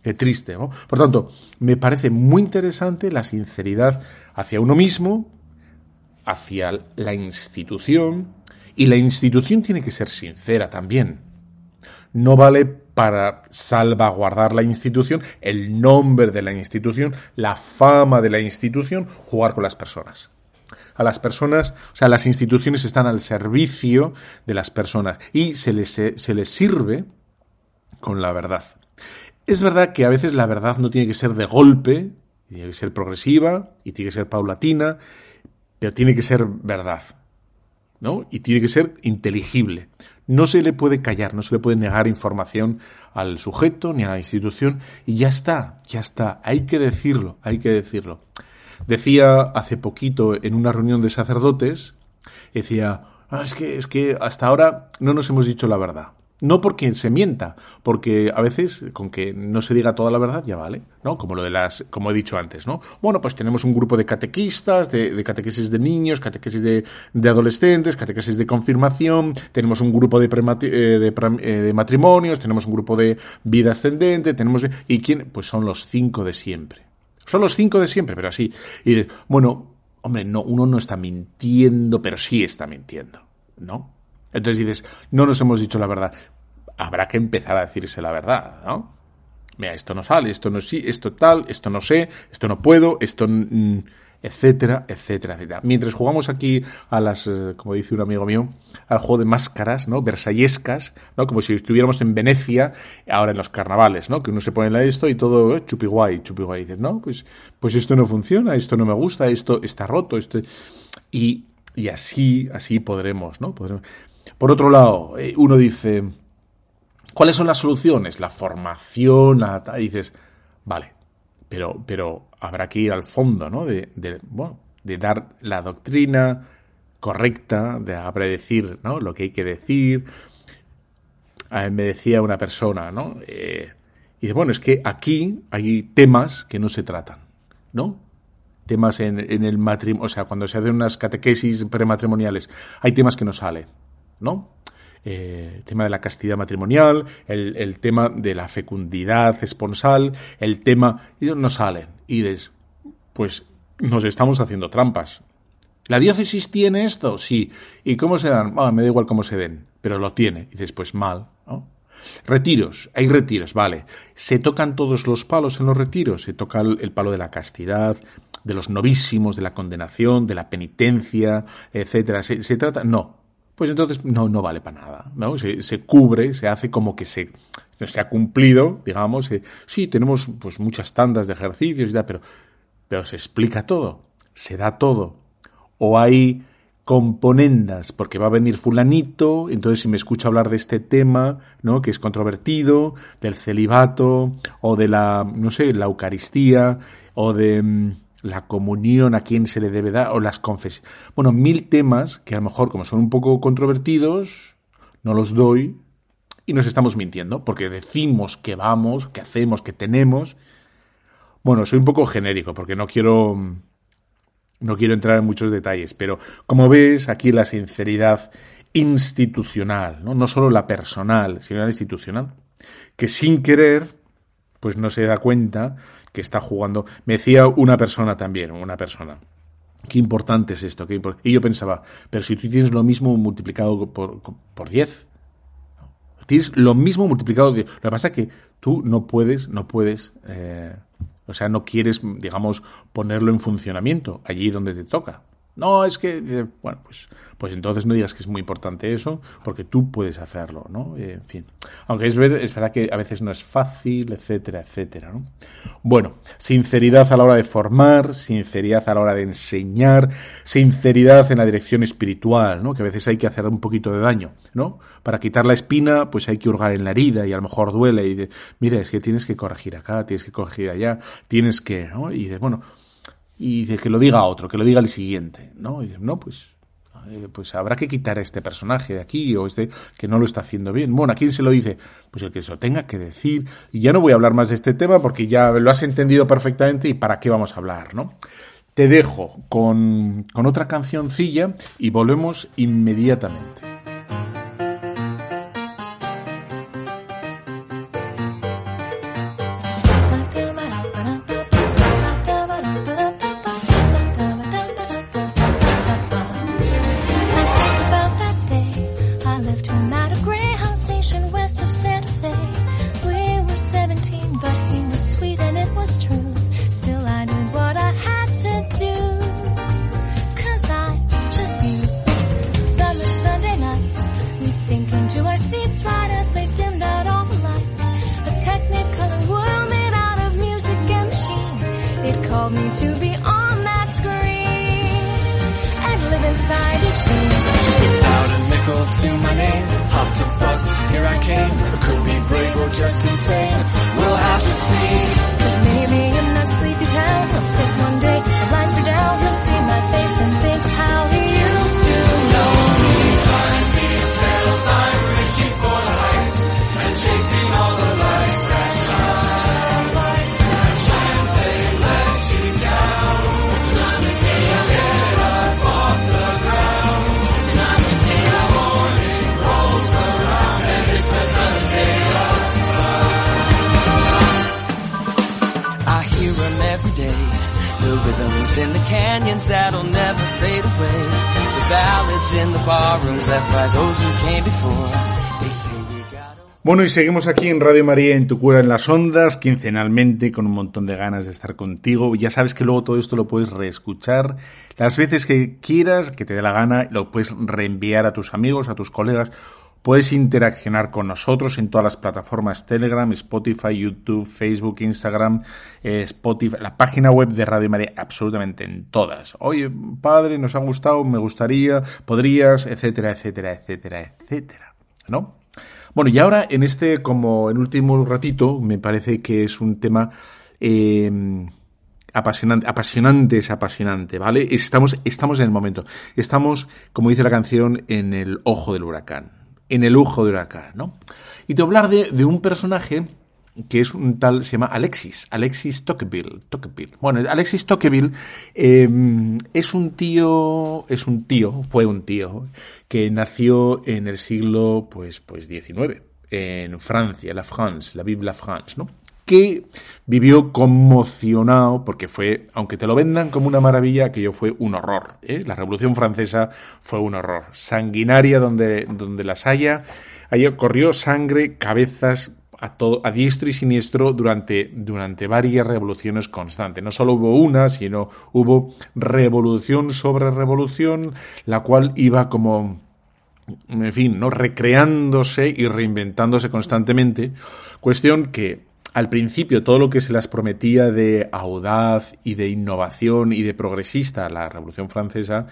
Qué triste. Por tanto, me parece muy interesante la sinceridad hacia uno mismo, hacia la institución y la institución tiene que ser sincera también. No vale para salvaguardar la institución, el nombre de la institución, la fama de la institución, jugar con las personas. A las personas, o sea, las instituciones están al servicio de las personas y se les, se les sirve con la verdad. Es verdad que a veces la verdad no tiene que ser de golpe, tiene que ser progresiva y tiene que ser paulatina pero tiene que ser verdad, ¿no? Y tiene que ser inteligible. No se le puede callar, no se le puede negar información al sujeto ni a la institución y ya está, ya está. Hay que decirlo, hay que decirlo. Decía hace poquito en una reunión de sacerdotes, decía, ah, es que, es que hasta ahora no nos hemos dicho la verdad. No porque se mienta, porque a veces con que no se diga toda la verdad ya vale, ¿no? Como lo de las, como he dicho antes, ¿no? Bueno, pues tenemos un grupo de catequistas, de, catequesis de niños, catequesis de, adolescentes, catequesis de confirmación, tenemos un grupo de, eh, eh, de, matrimonios, tenemos un grupo de vida ascendente, tenemos... ¿Y quién? Pues son los cinco de siempre. Son los cinco de siempre, pero así. Y bueno, hombre, no, uno no está mintiendo, pero sí está mintiendo, ¿no? Entonces dices, no nos hemos dicho la verdad. Habrá que empezar a decirse la verdad, ¿no? Mira, esto no sale, esto no sí, esto tal, esto no sé, esto no puedo, esto... etcétera, etcétera, etcétera. Mientras jugamos aquí a las, eh, como dice un amigo mío, al juego de máscaras, ¿no? Versallescas, ¿no? Como si estuviéramos en Venecia, ahora en los carnavales, ¿no? Que uno se pone en esto y todo, eh, chupi guay, chupi guay. dices, no, pues, pues esto no funciona, esto no me gusta, esto está roto, esto... Y, y así, así podremos, ¿no? Podremos. Por otro lado, eh, uno dice, ¿cuáles son las soluciones? La formación, y dices, vale, pero, pero habrá que ir al fondo, ¿no? De, bueno, de dar la doctrina correcta, de predecir, ¿no? Lo que hay que decir. me decía una persona, ¿no? Eh, y dice, bueno, es que aquí hay temas que no se tratan, ¿no? Temas en, en el matrimonio, o sea, cuando se hacen unas catequesis prematrimoniales, hay temas que no salen. ¿No? Eh, el tema de la castidad matrimonial, el, tema de la fecundidad esponsal, el tema... Y no salen. Y dices, pues nos estamos haciendo trampas. ¿La diócesis tiene esto? Sí. ¿Y cómo se dan? me da igual cómo se den, pero lo tiene. Y dices, pues mal. Retiros, hay retiros, vale. Se tocan todos los palos en los retiros. Se toca el, palo de la castidad, de los novísimos, de la condenación, de la penitencia, etcétera. ¿Se, se trata? No pues entonces no, no vale para nada, ¿no? Se, cubre, se hace como que se, se ha cumplido, digamos, sí, tenemos pues muchas tandas de ejercicios y tal, pero, pero se explica todo, se da todo. O hay componendas, porque va a venir fulanito, entonces si me escucha hablar de este tema, ¿no? que es controvertido, del celibato, o de la, no sé, la Eucaristía, o de mm, la comunión, a quién se le debe dar, o las confesiones. Bueno, mil temas que a lo mejor, como son un poco controvertidos, no los doy y nos estamos mintiendo, porque decimos que vamos, que hacemos, que tenemos. Bueno, soy un poco genérico, porque no quiero. No quiero entrar en muchos detalles, pero como ves, aquí la sinceridad institucional, ¿no? no solo la personal, sino la institucional, que sin querer, pues no se da cuenta que está jugando. Me decía una persona también, una persona. Qué importante es esto. Qué y yo pensaba, pero si tú tienes lo mismo multiplicado por, por 10, tienes lo mismo multiplicado por 10. Lo que pasa es que tú no puedes, no puedes, eh, o sea, no quieres, digamos, ponerlo en funcionamiento allí donde te toca. No, es que, eh, bueno, pues, pues entonces no digas que es muy importante eso, porque tú puedes hacerlo, ¿no? Eh, en fin. Aunque es, es, verdad que a veces no es fácil, etcétera, etcétera, ¿no? Bueno, sinceridad a la hora de formar, sinceridad a la hora de enseñar, sinceridad en la dirección espiritual, ¿no? Que a veces hay que hacer un poquito de daño, ¿no? Para quitar la espina, pues hay que hurgar en la herida y a lo mejor duele y de, mira, es que tienes que corregir acá, tienes que corregir allá, tienes que, ¿no? Y de, bueno, y de que lo diga otro, que lo diga el siguiente, ¿no? Y dice, no, pues, eh, pues habrá que quitar a este personaje de aquí o este que no lo está haciendo bien. Bueno, ¿a quién se lo dice? Pues el que se lo tenga que decir. Y ya no voy a hablar más de este tema porque ya lo has entendido perfectamente y para qué vamos a hablar, ¿no? Te dejo con, con otra cancioncilla y volvemos inmediatamente. Bueno, y seguimos aquí en Radio María, en Tu Cura en las Ondas, quincenalmente, con un montón de ganas de estar contigo. Ya sabes que luego todo esto lo puedes reescuchar las veces que quieras, que te dé la gana, lo puedes reenviar a tus amigos, a tus colegas. Puedes interaccionar con nosotros en todas las plataformas Telegram, Spotify, YouTube, Facebook, Instagram, eh, Spotify, la página web de Radio María, absolutamente en todas. Oye, padre, nos ha gustado, me gustaría, podrías, etcétera, etcétera, etcétera, etcétera. ¿No? Bueno, y ahora en este, como en último ratito, me parece que es un tema eh, apasionante, apasionante es apasionante, ¿vale? Estamos, estamos en el momento. Estamos, como dice la canción, en el ojo del huracán en el ojo de huracán, ¿no? Y te voy a hablar de, de, un personaje que es un tal, se llama Alexis, Alexis Tocqueville. Tocqueville. Bueno, Alexis Tocqueville eh, es un tío, es un tío, fue un tío, que nació en el siglo, pues, pues, XIX, en Francia, la France, la Bible la France, ¿no? que vivió conmocionado porque fue, aunque te lo vendan como una maravilla, aquello fue un horror. ¿eh? La Revolución Francesa fue un horror. Sanguinaria donde, donde las haya. Ahí corrió sangre, cabezas, a, todo, diestro y siniestro durante, durante varias revoluciones constantes. No solo hubo una, sino hubo revolución sobre revolución, la cual iba como, en fin, ¿no? recreándose y reinventándose constantemente. Cuestión que al principio todo lo que se las prometía de audaz y de innovación y de progresista a la Revolución Francesa,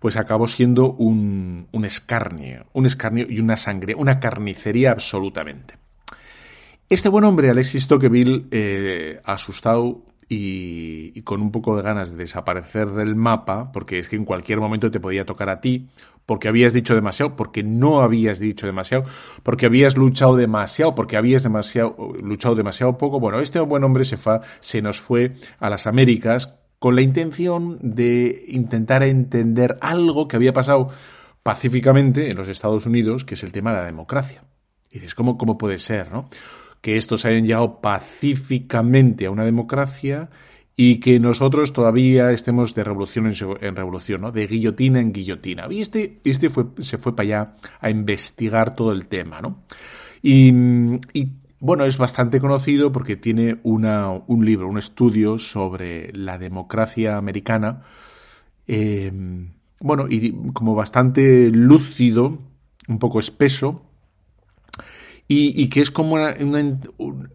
pues acabó siendo un, un escarnio, un escarnio y una sangre, una carnicería absolutamente. Este buen hombre, Alexis Tocqueville, eh, asustado y, con un poco de ganas de desaparecer del mapa, porque es que en cualquier momento te podía tocar a ti, porque habías dicho demasiado, porque no habías dicho demasiado, porque habías luchado demasiado, porque habías demasiado, luchado demasiado poco. Bueno, este buen hombre se, fa, se nos fue a las Américas con la intención de intentar entender algo que había pasado pacíficamente en los Estados Unidos, que es el tema de la democracia. Y dices, ¿cómo, cómo puede ser, no? Que estos hayan llegado pacíficamente a una democracia y que nosotros todavía estemos de revolución en, revolución, ¿no? de guillotina en guillotina. Y este, este fue, se fue para allá a investigar todo el tema. ¿no? Y, bueno, es bastante conocido porque tiene una, un libro, un estudio sobre la democracia americana. Eh, bueno, y como bastante lúcido, un poco espeso, y, que es como una, una, un,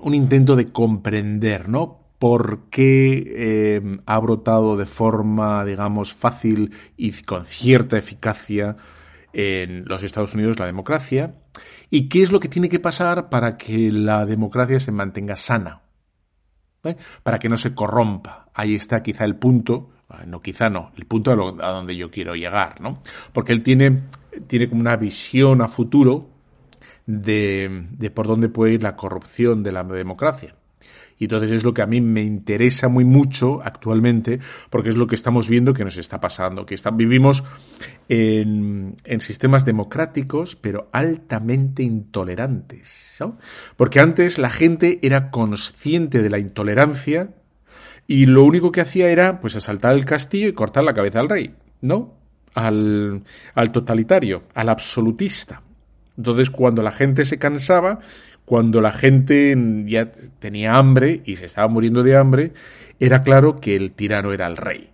un intento de comprender, ¿no? por qué eh, ha brotado de forma, digamos, fácil y con cierta eficacia en los Estados Unidos la democracia y qué es lo que tiene que pasar para que la democracia se mantenga sana, ¿eh? para que no se corrompa. Ahí está quizá el punto, ah, no quizá no, el punto a, lo, a donde yo quiero llegar, ¿no? Porque él tiene, tiene como una visión a futuro de, por dónde puede ir la corrupción de la democracia. Y entonces es lo que a mí me interesa muy mucho actualmente, porque es lo que estamos viendo que nos está pasando, que vivimos en, en, sistemas democráticos, pero altamente intolerantes. ¿no? Porque antes la gente era consciente de la intolerancia y lo único que hacía era pues asaltar el castillo y cortar la cabeza al rey, ¿no? Al, al totalitario, al absolutista. Entonces, cuando la gente se cansaba, cuando la gente ya tenía hambre y se estaba muriendo de hambre, era claro que el tirano era el rey.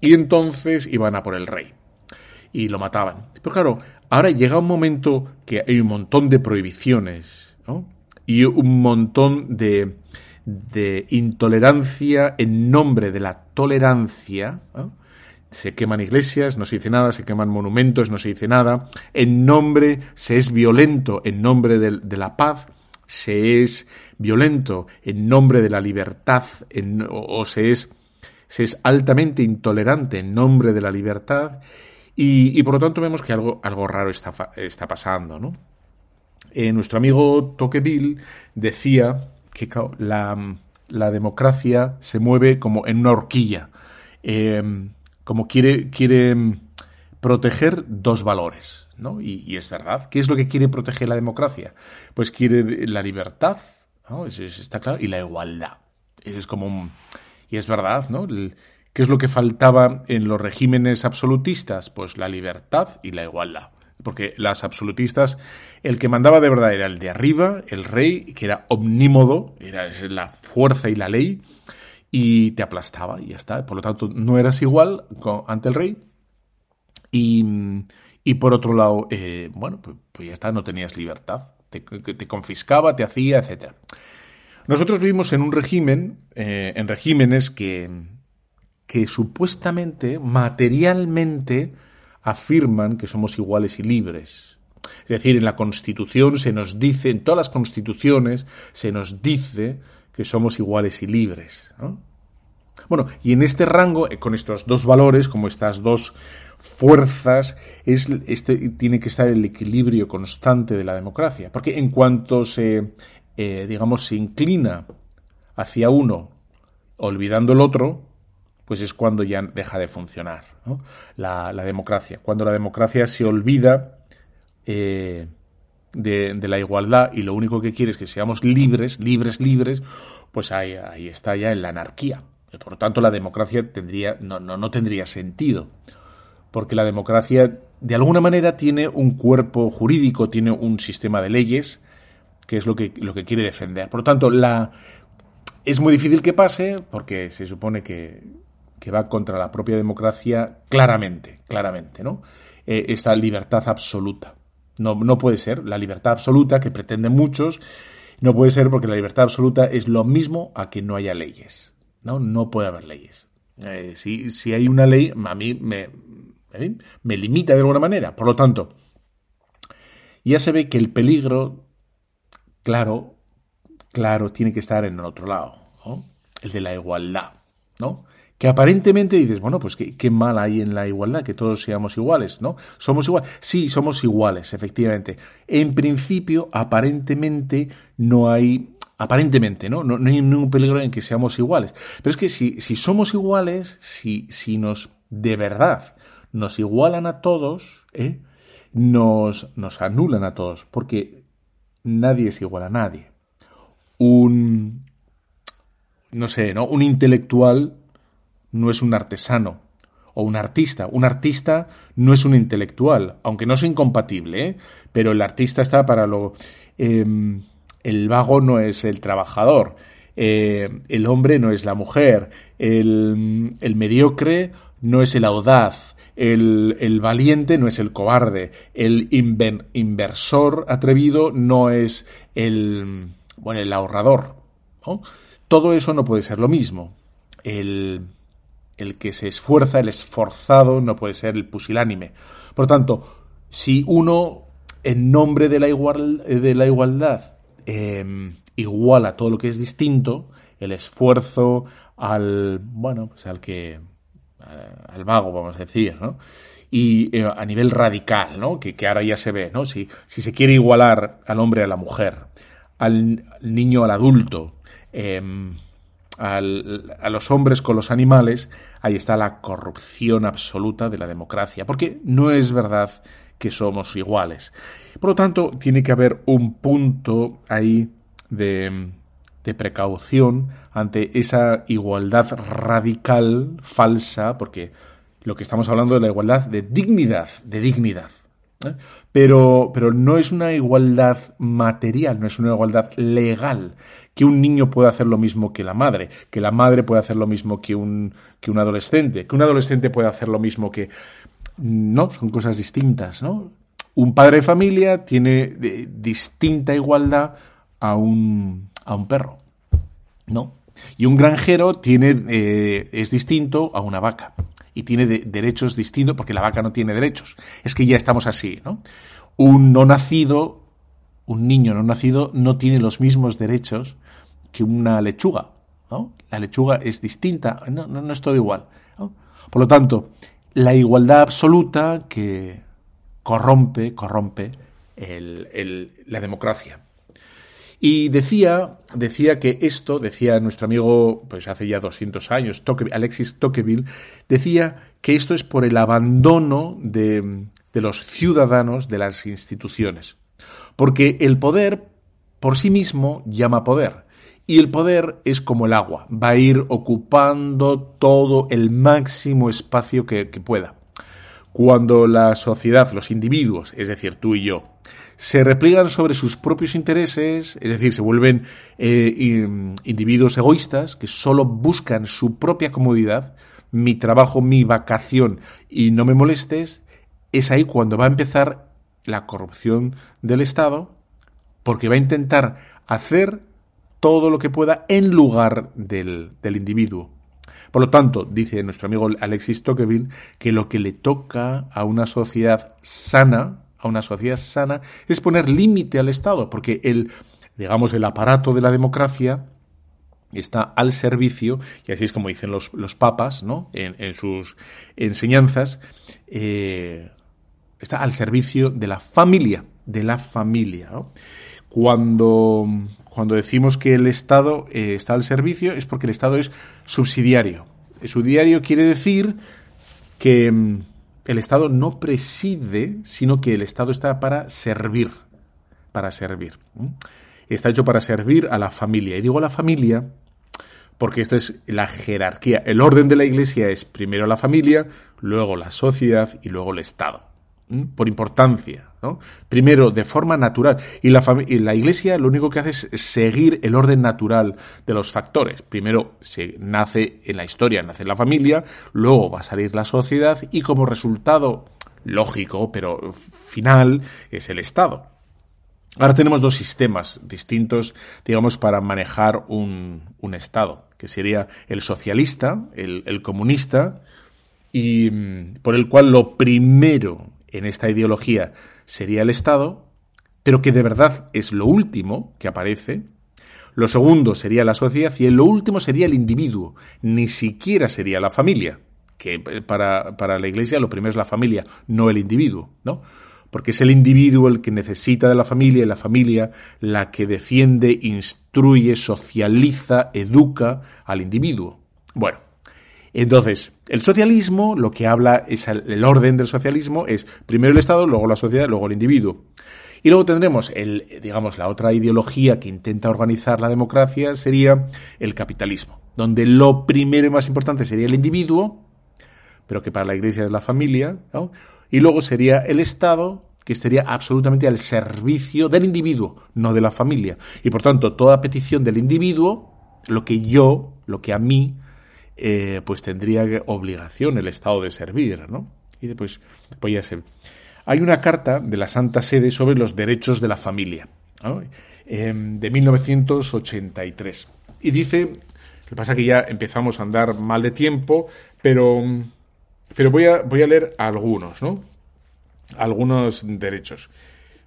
Y entonces iban a por el rey. Y lo mataban. Pero claro, ahora llega un momento que hay un montón de prohibiciones, ¿no? Y un montón de, de intolerancia en nombre de la tolerancia, ¿no? Se queman iglesias, no se dice nada, se queman monumentos, no se dice nada, en nombre, se es violento en nombre de, de la paz, se es violento en nombre de la libertad o, se, es, se es altamente intolerante en nombre de la libertad. Y, por lo tanto vemos que algo, algo raro está, está pasando. Eh, nuestro amigo Tocqueville decía que la, la, democracia se mueve como en una horquilla, eh, como quiere, quiere proteger dos valores. ¿no? Y, es verdad. ¿Qué es lo que quiere proteger la democracia? Pues quiere la libertad, ¿no? Está claro, y la igualdad. Es como un... Y es verdad, ¿no? ¿Qué es lo que faltaba en los regímenes absolutistas? Pues la libertad y la igualdad. Porque las absolutistas, el que mandaba de verdad era el de arriba, el rey, que era omnímodo, era la fuerza y la ley, y te aplastaba y ya está. Por lo tanto, no eras igual ante el rey. Y, por otro lado, eh, bueno, pues, pues, ya está, no tenías libertad. Te, te confiscaba, te hacía, etc. Nosotros vivimos en un régimen, eh, en regímenes que, que supuestamente, materialmente, afirman que somos iguales y libres. Es decir, en la Constitución se nos dice, en todas las constituciones se nos dice que somos iguales y libres. Bueno, y en este rango, eh, con estos dos valores, como estas dos fuerzas, es, este, tiene que estar el equilibrio constante de la democracia. Porque en cuanto se, eh, digamos, se inclina hacia uno, olvidando el otro, pues es cuando ya deja de funcionar la, democracia. Cuando la democracia se olvida eh, de, la igualdad y lo único que quiere es que seamos libres, libres, libres, pues ahí, ahí está ya en la anarquía. Por lo tanto, la democracia tendría, no, no, no tendría sentido. Porque la democracia, de alguna manera, tiene un cuerpo jurídico, tiene un sistema de leyes, que es lo que, lo que quiere defender. Por lo tanto, la, es muy difícil que pase, porque se supone que, que va contra la propia democracia claramente, claramente, ¿no? Eh, esta libertad absoluta. No, no puede ser la libertad absoluta que pretenden muchos, no puede ser porque la libertad absoluta es lo mismo a que no haya leyes, ¿no? No puede haber leyes. Eh, si, si, hay una ley, a mí me, me limita de alguna manera. Por lo tanto, ya se ve que el peligro, claro, claro, tiene que estar en el otro lado, el de la igualdad, ¿no? Que aparentemente dices, bueno, pues qué, mal hay en la igualdad, que todos seamos iguales, ¿no? Somos iguales. Sí, somos iguales, efectivamente. En principio, aparentemente, no hay aparentemente, ¿no? ¿no? hay ningún peligro en que seamos iguales. Pero es que si, si somos iguales, si, si nos de verdad nos igualan a todos, ¿eh? nos, nos anulan a todos, porque nadie es igual a nadie. Un, no sé, ¿no? Un intelectual no es un artesano o un artista. Un artista no es un intelectual, aunque no es incompatible, ¿eh? pero el artista está para lo... Em, el vago no es el trabajador, eh, el hombre no es la mujer, el, mediocre no es el audaz, el, valiente no es el cobarde, el inversor atrevido no es el, bueno, el ahorrador. Todo eso no puede ser lo mismo. El, el que se esfuerza, el esforzado, no puede ser el pusilánime. Por tanto, si uno, en nombre de la, igual, de la igualdad, em, iguala todo lo que es distinto, el esfuerzo al, bueno, pues al que, al vago, vamos a decir, ¿no? Y eh, a nivel radical, ¿no? Que, ahora ya se ve, ¿no? Si, si se quiere igualar al hombre a la mujer, al, niño al adulto, a los hombres con los animales, ahí está la corrupción absoluta de la democracia, porque no es verdad que somos iguales. Por lo tanto, tiene que haber un punto ahí de, precaución ante esa igualdad radical, falsa, porque lo que estamos hablando de la igualdad de dignidad, de dignidad. ¿eh? Pero, pero no es una igualdad material, no es una igualdad legal, que un niño puede hacer lo mismo que la madre, que la madre puede hacer lo mismo que un, que un adolescente, que un adolescente puede hacer lo mismo que... No, son cosas distintas, ¿no? Un padre de familia tiene distinta igualdad a un, a un perro, ¿no? Y un granjero tiene, eh, es distinto a una vaca y tiene derechos distintos porque la vaca no tiene derechos. Es que ya estamos así, ¿no? Un no nacido, un niño no nacido no tiene los mismos derechos que una lechuga, ¿no? La lechuga es distinta, no, no, es todo igual. Por lo tanto, la igualdad absoluta que corrompe, corrompe la democracia. Y decía, decía que esto, decía nuestro amigo, pues hace ya 200 años, Alexis Tocqueville, decía que esto es por el abandono de, de los ciudadanos de las instituciones. Porque el poder por sí mismo llama poder. Y el poder es como el agua, va a ir ocupando todo el máximo espacio que, pueda. Cuando la sociedad, los individuos, es decir, tú y yo, se repliegan sobre sus propios intereses, es decir, se vuelven eh, in- individuos egoístas que solo buscan su propia comodidad, mi trabajo, mi vacación y no me molestes, es ahí cuando va a empezar la corrupción del Estado, porque va a intentar hacer todo lo que pueda en lugar del, del individuo. Por lo tanto, dice nuestro amigo Alexis Tocqueville, que lo que le toca a una sociedad sana, a una sociedad sana, es poner límite al Estado, porque el, digamos, el aparato de la democracia está al servicio, y así es como dicen los, los papas, ¿no? En, sus enseñanzas, eh, está al servicio de la familia, de la familia. Cuando, cuando decimos que el Estado eh, está al servicio es porque el Estado es subsidiario. El subsidiario quiere decir que mm, el Estado no preside, sino que el Estado está para servir, para servir. Está hecho para servir a la familia. Y digo la familia porque esta es la jerarquía. El orden de la Iglesia es primero la familia, luego la sociedad y luego el Estado. Por importancia, Primero, de forma natural. Y la, Iglesia lo único que hace es seguir el orden natural de los factores. Primero se nace en la historia, nace la familia, luego va a salir la sociedad y como resultado lógico, pero final, es el Estado. Ahora tenemos dos sistemas distintos, digamos, para manejar un, un Estado, que sería el socialista, el, el comunista, y mm, por el cual lo primero en esta ideología sería el Estado, pero que de verdad es lo último que aparece. Lo segundo sería la sociedad y lo último sería el individuo, ni siquiera sería la familia, que para, para la Iglesia lo primero es la familia, no el individuo, ¿no? Porque es el individuo el que necesita de la familia y la familia la que defiende, instruye, socializa, educa al individuo. Bueno, entonces, el socialismo, lo que habla es el, orden del socialismo es primero el Estado, luego la sociedad, luego el individuo. Y luego tendremos el, digamos, la otra ideología que intenta organizar la democracia sería el capitalismo, donde lo primero y más importante sería el individuo, pero que para la Iglesia es la familia, ¿no? y luego sería el Estado, que estaría absolutamente al servicio del individuo, no de la familia. Y por tanto, toda petición del individuo, lo que yo, lo que a mí, eh, pues tendría obligación el Estado de servir, ¿no? Y después, pues ya sé. Hay una carta de la Santa Sede sobre los derechos de la familia. Em, de 1983. Y dice, lo que pasa que ya empezamos a andar mal de tiempo, pero, pero voy, a, voy a leer algunos, ¿no? Algunos derechos.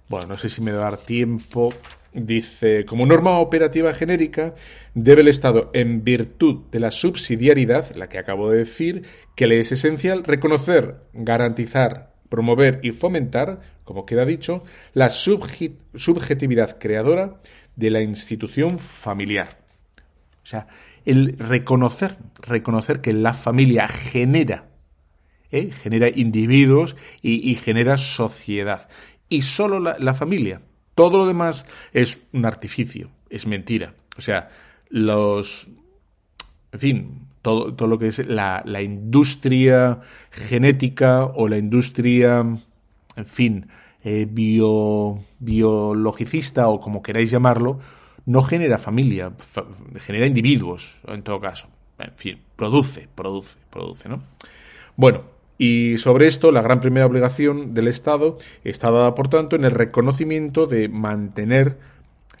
Bueno, no sé si me va a dar tiempo. Dice, como norma operativa genérica, debe el Estado, en virtud de la subsidiariedad, la que acabo de decir, que le es esencial, reconocer, garantizar, promover y fomentar, como queda dicho, la subje- subjetividad creadora de la institución familiar. O sea, el reconocer, reconocer que la familia genera ¿eh? genera individuos y, genera sociedad. Y solo la familia. Todo lo demás es un artificio, es mentira. O sea, los... En fin, todo, todo lo que es la, industria genética o la industria, en fin, eh, bio, biologicista o como queráis llamarlo, no genera familia, fa- genera individuos, en todo caso. En fin, produce, produce, produce, ¿no? Bueno, y sobre esto, la gran primera obligación del Estado está dada, por tanto, en el reconocimiento de mantener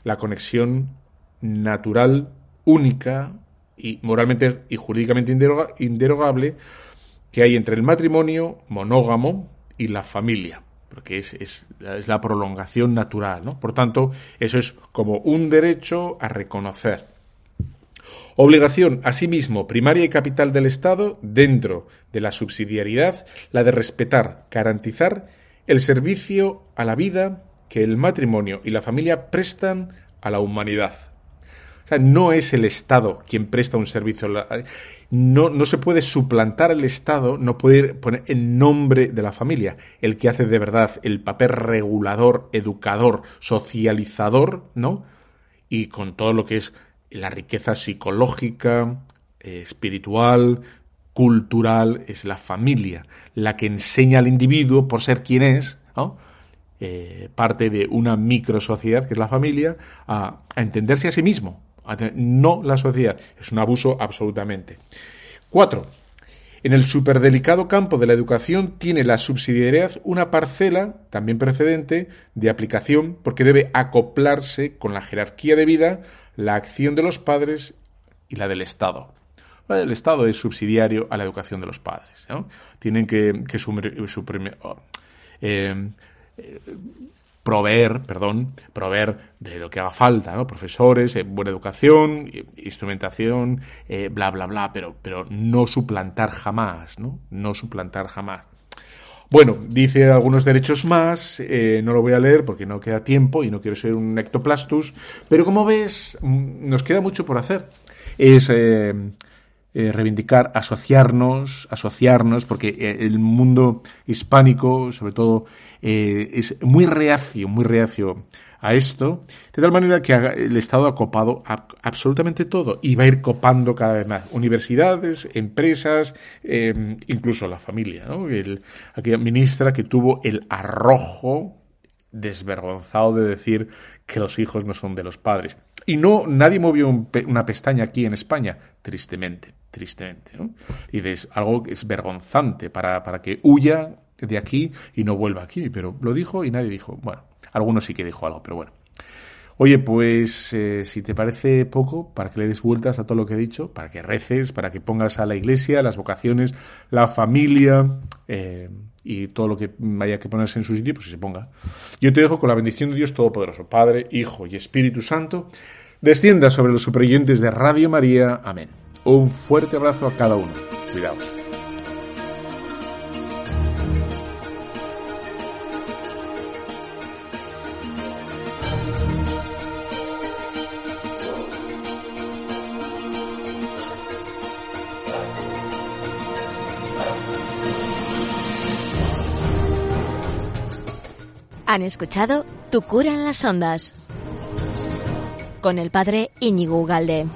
la conexión natural, única y moralmente y jurídicamente inderoga- inderogable que hay entre el matrimonio monógamo y la familia, porque es, es- es la prolongación natural, ¿no? Por tanto, eso es como un derecho a reconocer. Obligación, asimismo, primaria y capital del Estado, dentro de la subsidiariedad, la de respetar, garantizar el servicio a la vida que el matrimonio y la familia prestan a la humanidad. O sea, no es el Estado quien presta un servicio. No, no se puede suplantar el Estado, no puede poner el nombre de la familia. El que hace de verdad el papel regulador, educador, socializador, ¿no? Y con todo lo que es la riqueza psicológica, eh, espiritual, cultural, es la familia, la que enseña al individuo, por ser quien es, eh, parte de una microsociedad, que es la familia, a, entenderse a sí mismo, no la sociedad. Es un abuso absolutamente. Cuatro, en el superdelicado campo de la educación tiene la subsidiariedad una parcela, también precedente, de aplicación porque debe acoplarse con la jerarquía de vida, la acción de los padres y la del Estado. El Estado es subsidiario a la educación de los padres. Tienen que, que oh, eh, proveer, perdón, de lo que haga falta, ¿no? Profesores, eh, buena educación, instrumentación, eh, bla, bla, bla, pero, pero no suplantar jamás, ¿no? No suplantar jamás. Bueno, dice algunos derechos más, eh, no lo voy a leer porque no queda tiempo y no quiero ser un ectoplastus, pero como ves, mm, nos queda mucho por hacer. Es eh, reivindicar, asociarnos, asociarnos, porque eh, el mundo hispánico, sobre todo, eh, es muy reacio, muy reacio a esto, de tal manera que el Estado ha copado absolutamente todo y va a ir copando cada vez más universidades, empresas, incluso la familia. ¿no? El, aquella ministra que tuvo el arrojo desvergonzado de decir que los hijos no son de los padres. Y no, nadie movió una pestaña aquí en España, tristemente tristemente. ¿no? Y es algo que es vergonzante para, para que huya de aquí y no vuelva aquí. Pero lo dijo y nadie dijo. Bueno, algunos sí que dijo algo, pero bueno. Oye, pues eh, si te parece poco, para que le des vueltas a todo lo que he dicho, para que reces, para que pongas a la iglesia, las vocaciones, la familia eh, y todo lo que haya que ponerse en su sitio, pues se ponga. Yo te dejo con la bendición de Dios Todopoderoso, Padre, Hijo y Espíritu Santo, descienda sobre los supervivientes de Radio María. Amén. Un fuerte abrazo a cada uno. Cuidaos. Han escuchado Tu cura en las ondas con el padre Íñigo Ugalde.